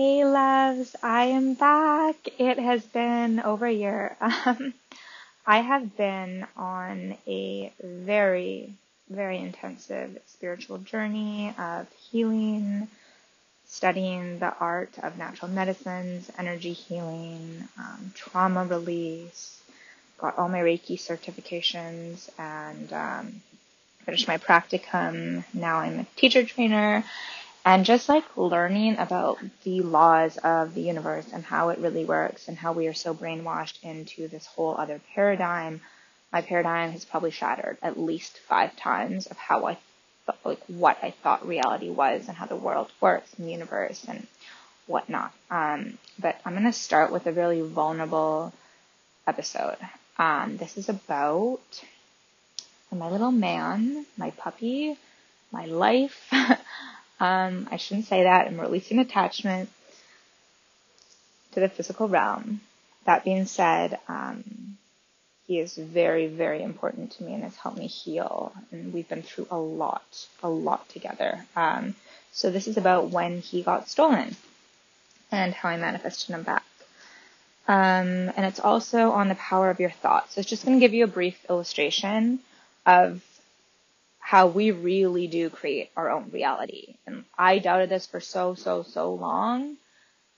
Hey loves, I am back. It has been over a year. Um, I have been on a very, very intensive spiritual journey of healing, studying the art of natural medicines, energy healing, um, trauma release, got all my Reiki certifications and um, finished my practicum. Now I'm a teacher trainer and just like learning about the laws of the universe and how it really works and how we are so brainwashed into this whole other paradigm. My paradigm has probably shattered at least five times of how I thought, like what I thought reality was and how the world works and the universe and whatnot. Um, but I'm going to start with a really vulnerable episode. Um, this is about my little man, my puppy, my life. Um, I shouldn't say that. I'm releasing attachment to the physical realm. That being said, um, he is very, very important to me and has helped me heal. And we've been through a lot, a lot together. Um, so this is about when he got stolen and how I manifested him back. Um, and it's also on the power of your thoughts. So it's just going to give you a brief illustration of how we really do create our own reality. And I doubted this for so, so, so long.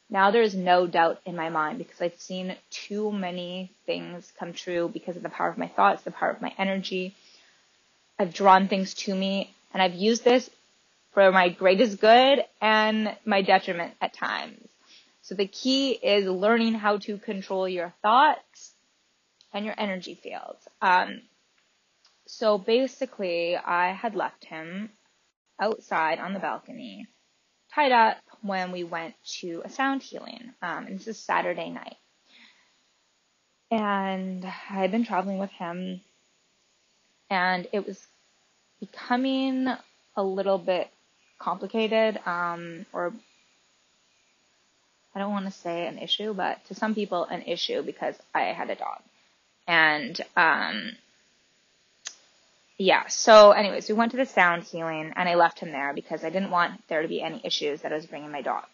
Now there's no doubt in my mind because I've seen too many things come true because of the power of my thoughts, the power of my energy. I've drawn things to me and I've used this for my greatest good and my detriment at times. So the key is learning how to control your thoughts and your energy fields. Um, so basically, I had left him outside on the balcony, tied up when we went to a sound healing. Um, and this is Saturday night. And I had been traveling with him, and it was becoming a little bit complicated, um, or I don't want to say an issue, but to some people, an issue because I had a dog. And um, yeah, so anyways, we went to the sound healing and I left him there because I didn't want there to be any issues that I was bringing my dog.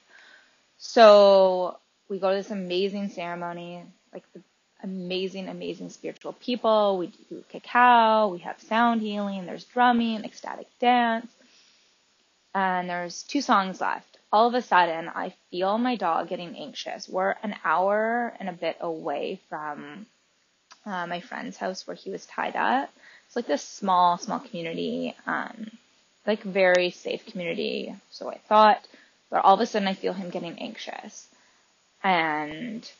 So we go to this amazing ceremony, like the amazing, amazing spiritual people. We do cacao, we have sound healing, there's drumming, ecstatic dance, and there's two songs left. All of a sudden, I feel my dog getting anxious. We're an hour and a bit away from uh, my friend's house where he was tied up it's like this small, small community, um, like very safe community. So I thought, but all of a sudden I feel him getting anxious. And,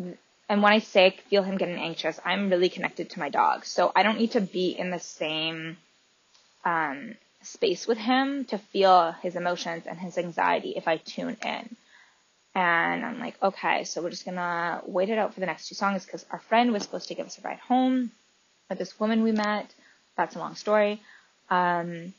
and when I say feel him getting anxious, I'm really connected to my dog. So I don't need to be in the same, um, space with him to feel his emotions and his anxiety if I tune in. And I'm like, okay, so we're just gonna wait it out for the next two songs because our friend was supposed to give us a ride home with this woman we met. That's a long story. Um,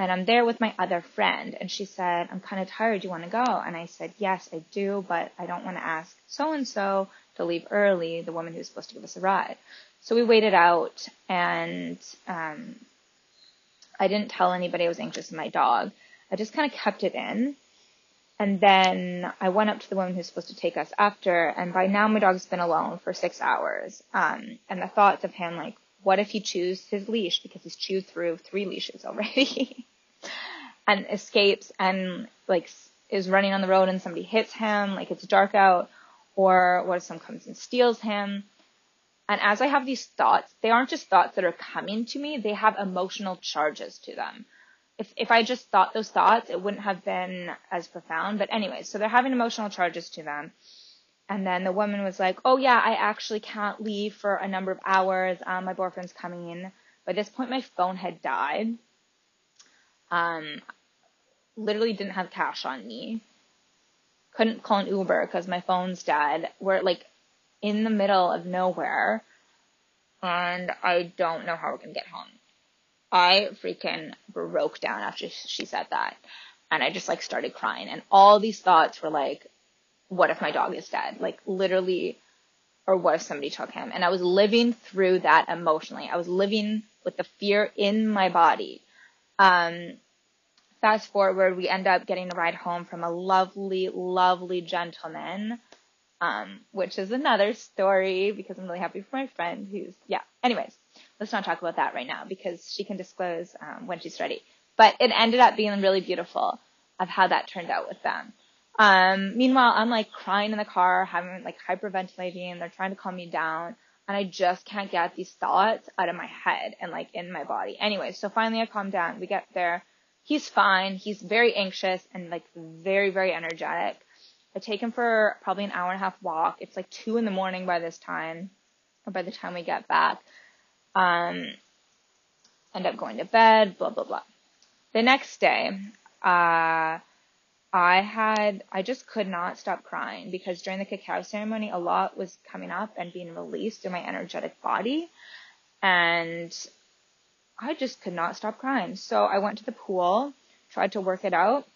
and I'm there with my other friend, and she said, I'm kind of tired. You want to go? And I said, Yes, I do, but I don't want to ask so and so to leave early, the woman who's supposed to give us a ride. So we waited out, and um, I didn't tell anybody I was anxious with my dog. I just kind of kept it in. And then I went up to the woman who's supposed to take us after, and by now my dog's been alone for six hours. Um, and the thoughts of him like what if he chews his leash because he's chewed through three leashes already and escapes and like is running on the road and somebody hits him, like it's dark out, or what if someone comes and steals him? And as I have these thoughts, they aren't just thoughts that are coming to me, they have emotional charges to them. If, if I just thought those thoughts, it wouldn't have been as profound. But anyway, so they're having emotional charges to them. And then the woman was like, oh yeah, I actually can't leave for a number of hours. Um, my boyfriend's coming in. By this point, my phone had died. Um, literally didn't have cash on me. Couldn't call an Uber because my phone's dead. We're like in the middle of nowhere. And I don't know how we're gonna get home. I freaking broke down after she said that. And I just like started crying. And all these thoughts were like, what if my dog is dead? Like literally, or what if somebody took him? And I was living through that emotionally. I was living with the fear in my body. Um, fast forward, we end up getting a ride home from a lovely, lovely gentleman, um, which is another story because I'm really happy for my friend who's, yeah. Anyways, let's not talk about that right now because she can disclose um, when she's ready. But it ended up being really beautiful of how that turned out with them. Um, meanwhile, I'm like crying in the car, having like hyperventilating. They're trying to calm me down and I just can't get these thoughts out of my head and like in my body. Anyway, so finally I calm down. We get there. He's fine. He's very anxious and like very, very energetic. I take him for probably an hour and a half walk. It's like two in the morning by this time, or by the time we get back. Um, end up going to bed, blah, blah, blah. The next day, uh, I had, I just could not stop crying because during the cacao ceremony, a lot was coming up and being released in my energetic body. And I just could not stop crying. So I went to the pool, tried to work it out.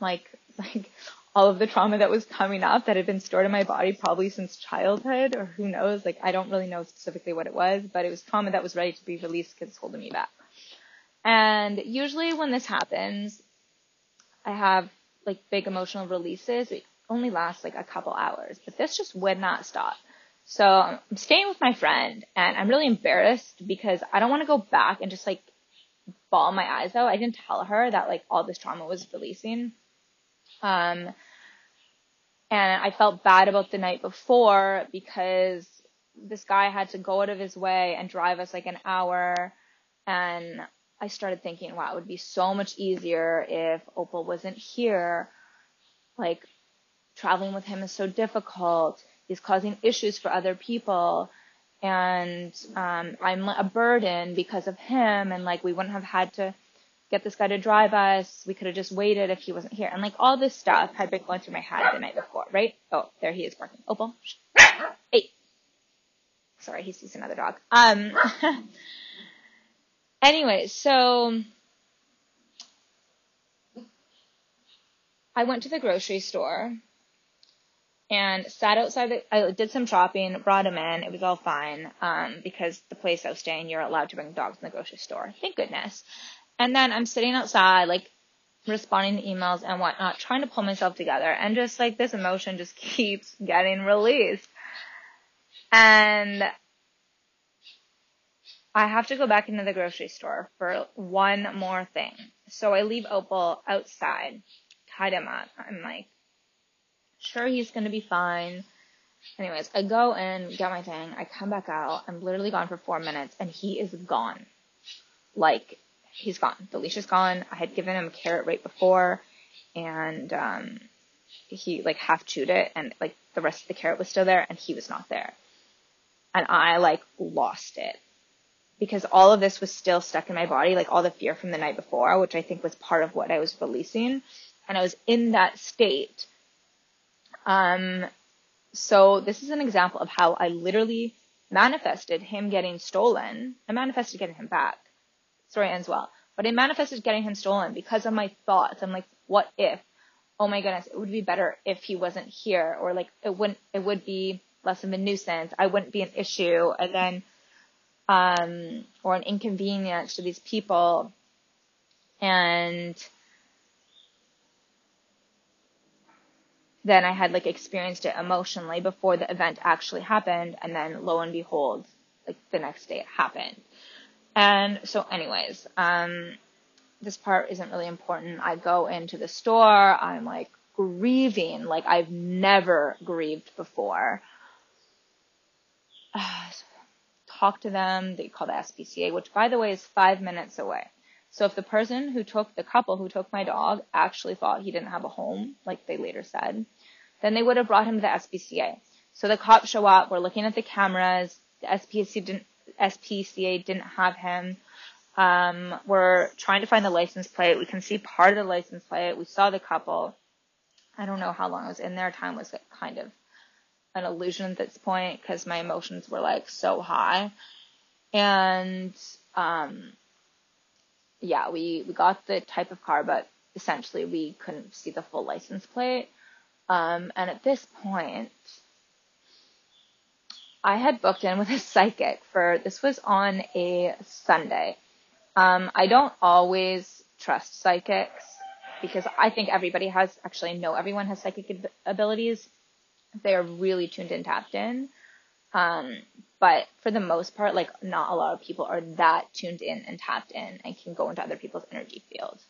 Like, like all of the trauma that was coming up that had been stored in my body probably since childhood or who knows. Like, I don't really know specifically what it was, but it was trauma that was ready to be released because it's holding me back. And usually when this happens, I have like big emotional releases, it only lasts like a couple hours, but this just would not stop. So I'm staying with my friend and I'm really embarrassed because I don't want to go back and just like bawl my eyes out. I didn't tell her that like all this trauma was releasing. Um, and I felt bad about the night before because this guy had to go out of his way and drive us like an hour and I started thinking, wow, it would be so much easier if Opal wasn't here. Like, traveling with him is so difficult. He's causing issues for other people. And um, I'm a burden because of him. And, like, we wouldn't have had to get this guy to drive us. We could have just waited if he wasn't here. And, like, all this stuff had been going through my head the night before, right? Oh, there he is barking. Opal. Hey. Sorry, he sees another dog. Um, Anyway, so I went to the grocery store and sat outside. The, I did some shopping, brought him in. It was all fine um, because the place I was staying, you're allowed to bring dogs in the grocery store. Thank goodness. And then I'm sitting outside, like responding to emails and whatnot, trying to pull myself together, and just like this emotion just keeps getting released. And I have to go back into the grocery store for one more thing. So I leave Opal outside, tied him up. I'm like, sure he's gonna be fine. Anyways, I go in, get my thing, I come back out, I'm literally gone for four minutes, and he is gone. Like, he's gone. The leash is gone. I had given him a carrot right before, and um, he like half chewed it, and like the rest of the carrot was still there, and he was not there. And I like lost it because all of this was still stuck in my body, like all the fear from the night before, which I think was part of what I was releasing. And I was in that state. Um, so this is an example of how I literally manifested him getting stolen. I manifested getting him back. Story ends well. But I manifested getting him stolen because of my thoughts. I'm like, what if? Oh my goodness, it would be better if he wasn't here, or like it wouldn't. It would be less of a nuisance. I wouldn't be an issue, and then um, or an inconvenience to these people. And then I had like experienced it emotionally before the event actually happened. And then lo and behold, like the next day it happened. And so anyways, um, this part isn't really important. I go into the store. I'm like grieving like I've never grieved before. talk to them. They call the SPCA, which by the way is five minutes away. So if the person who took the couple who took my dog actually thought he didn't have a home, like they later said, then they would have brought him to the SPCA. So the cops show up. We're looking at the cameras. The SPCA didn't, SPCA didn't have him. Um, we're trying to find the license plate. We can see part of the license plate. We saw the couple. I don't know how long it was in there. Time was kind of an illusion at this point because my emotions were like so high. And um, yeah, we, we got the type of car, but essentially we couldn't see the full license plate. Um, and at this point, I had booked in with a psychic for this was on a Sunday. Um, I don't always trust psychics because I think everybody has, actually, no, everyone has psychic abilities. They are really tuned in tapped in. Um, but for the most part, like not a lot of people are that tuned in and tapped in and can go into other people's energy fields.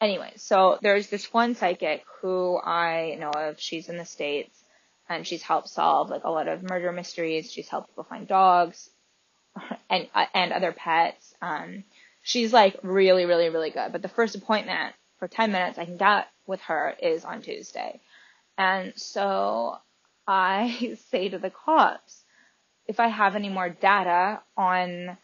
Anyway, so there's this one psychic who I know of. She's in the States and she's helped solve like a lot of murder mysteries. She's helped people find dogs and, uh, and other pets. Um, she's like really, really, really good. But the first appointment for 10 minutes I can get with her is on Tuesday. And so I say to the cops, if I have any more data on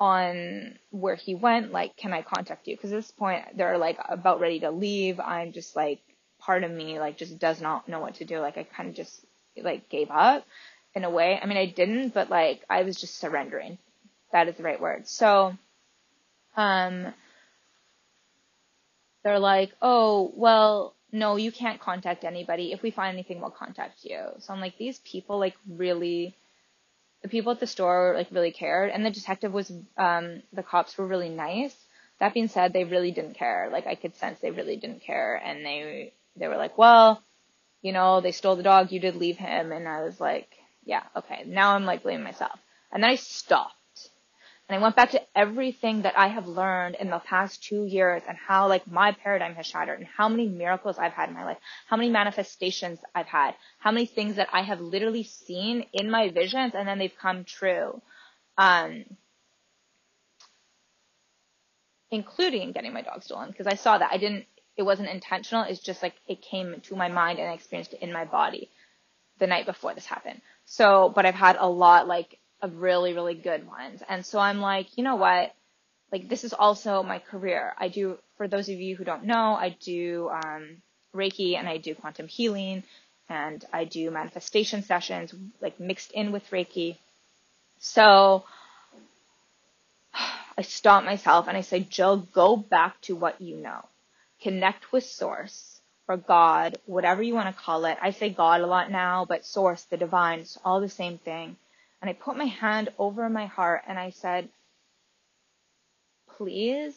on where he went, like, can I contact you? Because at this point, they're like about ready to leave. I'm just like, part of me like just does not know what to do. Like I kind of just like gave up in a way. I mean, I didn't, but like I was just surrendering. That is the right word. So, um, they're like, oh, well, no, you can't contact anybody. If we find anything, we'll contact you. So I'm like, these people like really, the people at the store like really cared, and the detective was, um, the cops were really nice. That being said, they really didn't care. Like I could sense they really didn't care, and they they were like, well, you know, they stole the dog, you did leave him, and I was like, yeah, okay. Now I'm like blaming myself, and then I stopped and I went back to everything that I have learned in the past two years and how like my paradigm has shattered and how many miracles I've had in my life, how many manifestations I've had, how many things that I have literally seen in my visions and then they've come true. Um, including getting my dog stolen because I saw that I didn't, it wasn't intentional. It's just like it came to my mind and I experienced it in my body the night before this happened. So, but I've had a lot like of really, really good ones. And so I'm like, you know what? Like this is also my career. I do, for those of you who don't know, I do um, Reiki and I do quantum healing and I do manifestation sessions like mixed in with Reiki. So I stop myself and I say, Jill, go back to what you know. Connect with source or God, whatever you want to call it. I say God a lot now, but source, the divine, it's all the same thing and I put my hand over my heart and I said, please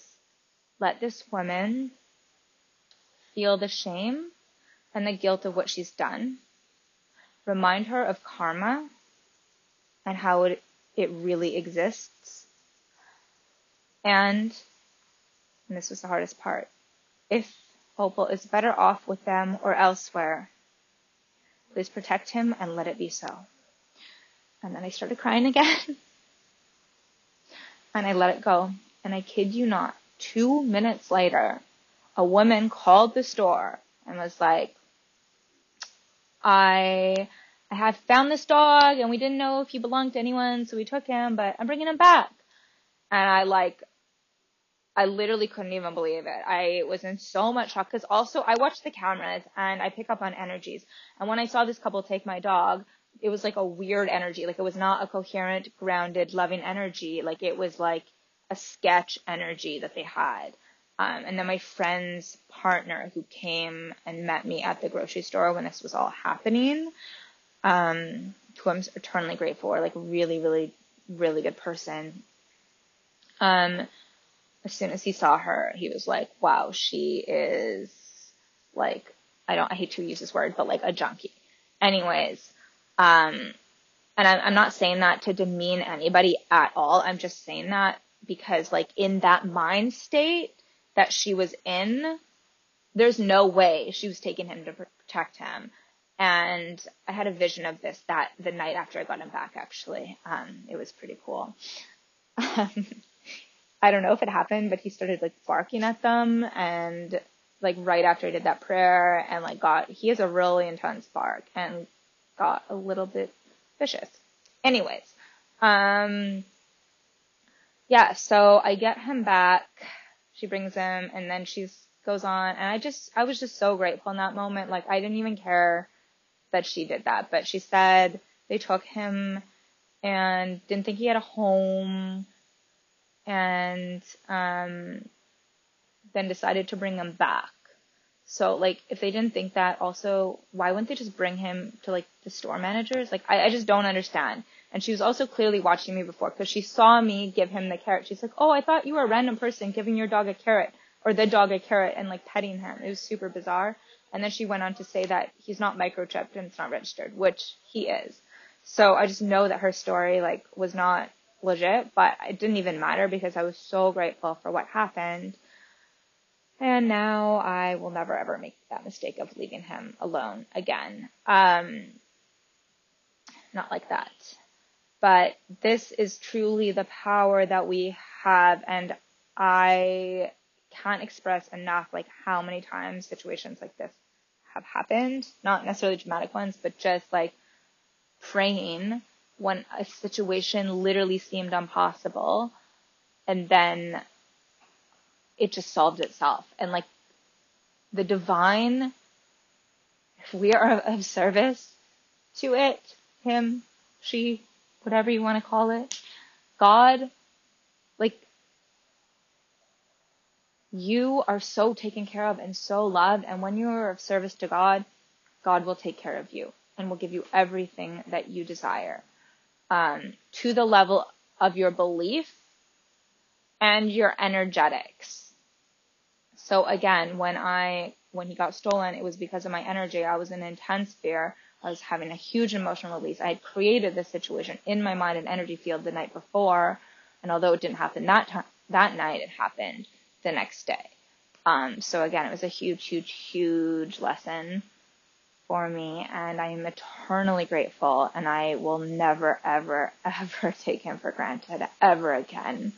let this woman feel the shame and the guilt of what she's done. Remind her of karma and how it, it really exists. And, and this was the hardest part, if Opal is better off with them or elsewhere, please protect him and let it be so. And then I started crying again. and I let it go. And I kid you not, two minutes later, a woman called the store and was like, I, I have found this dog and we didn't know if he belonged to anyone, so we took him, but I'm bringing him back. And I like, I literally couldn't even believe it. I was in so much shock because also I watch the cameras and I pick up on energies. And when I saw this couple take my dog, it was like a weird energy. Like it was not a coherent, grounded, loving energy. Like it was like a sketch energy that they had. Um, and then my friend's partner who came and met me at the grocery store when this was all happening, um, who I'm eternally grateful for, like really, really, really good person. Um, as soon as he saw her, he was like, wow, she is like, I don't, I hate to use this word, but like a junkie. Anyways, um, and I'm, I'm not saying that to demean anybody at all. I'm just saying that because like in that mind state that she was in, there's no way she was taking him to protect him. And I had a vision of this that the night after I got him back, actually. Um, it was pretty cool. I don't know if it happened, but he started like barking at them and like right after I did that prayer and like got, he has a really intense bark and got a little bit vicious. Anyways, um, yeah, so I get him back. She brings him and then she goes on and I just, I was just so grateful in that moment. Like I didn't even care that she did that, but she said they took him and didn't think he had a home and, um, then decided to bring him back. So like if they didn't think that also, why wouldn't they just bring him to like the store managers? Like I, I just don't understand. And she was also clearly watching me before because she saw me give him the carrot. She's like, oh, I thought you were a random person giving your dog a carrot. or the dog a carrot and like petting him. It was super bizarre. And then she went on to say that he's not microchipped and it's not registered, which he is. So I just know that her story like was not legit, but it didn't even matter because I was so grateful for what happened. And now I will never ever make that mistake of leaving him alone again. Um, not like that. But this is truly the power that we have and I can't express enough like how many times situations like this have happened. Not necessarily dramatic ones, but just like praying when a situation literally seemed impossible and then it just solved itself. And like the divine, if we are of service to it, him, she, whatever you want to call it, God, like you are so taken care of and so loved. And when you are of service to God, God will take care of you and will give you everything that you desire um, to the level of your belief and your energetics. So again, when I when he got stolen, it was because of my energy. I was in intense fear. I was having a huge emotional release. I had created this situation in my mind and energy field the night before, and although it didn't happen that time, that night, it happened the next day. Um, so again, it was a huge, huge, huge lesson for me, and I am eternally grateful, and I will never, ever, ever take him for granted ever again.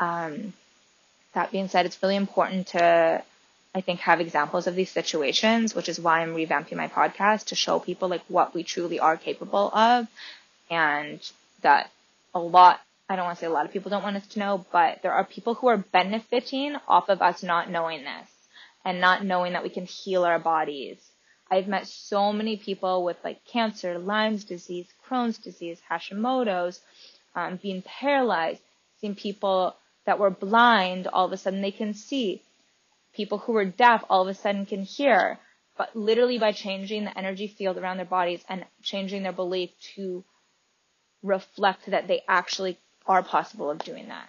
Um, that being said, it's really important to, I think, have examples of these situations, which is why I'm revamping my podcast to show people like what we truly are capable of, and that a lot I don't want to say a lot of people don't want us to know, but there are people who are benefiting off of us not knowing this and not knowing that we can heal our bodies. I've met so many people with like cancer, Lyme's disease, Crohn's disease, Hashimoto's, um, being paralyzed, seen people that were blind, all of a sudden they can see. People who were deaf all of a sudden can hear. But literally by changing the energy field around their bodies and changing their belief to reflect that they actually are possible of doing that.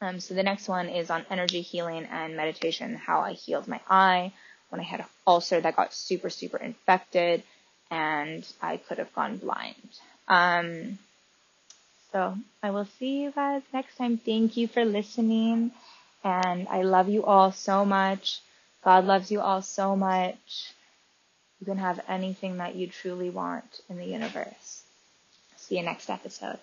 Um, so the next one is on energy healing and meditation, how I healed my eye when I had an ulcer that got super, super infected and I could have gone blind. Um, so I will see you guys next time. Thank you for listening. And I love you all so much. God loves you all so much. You can have anything that you truly want in the universe. See you next episode.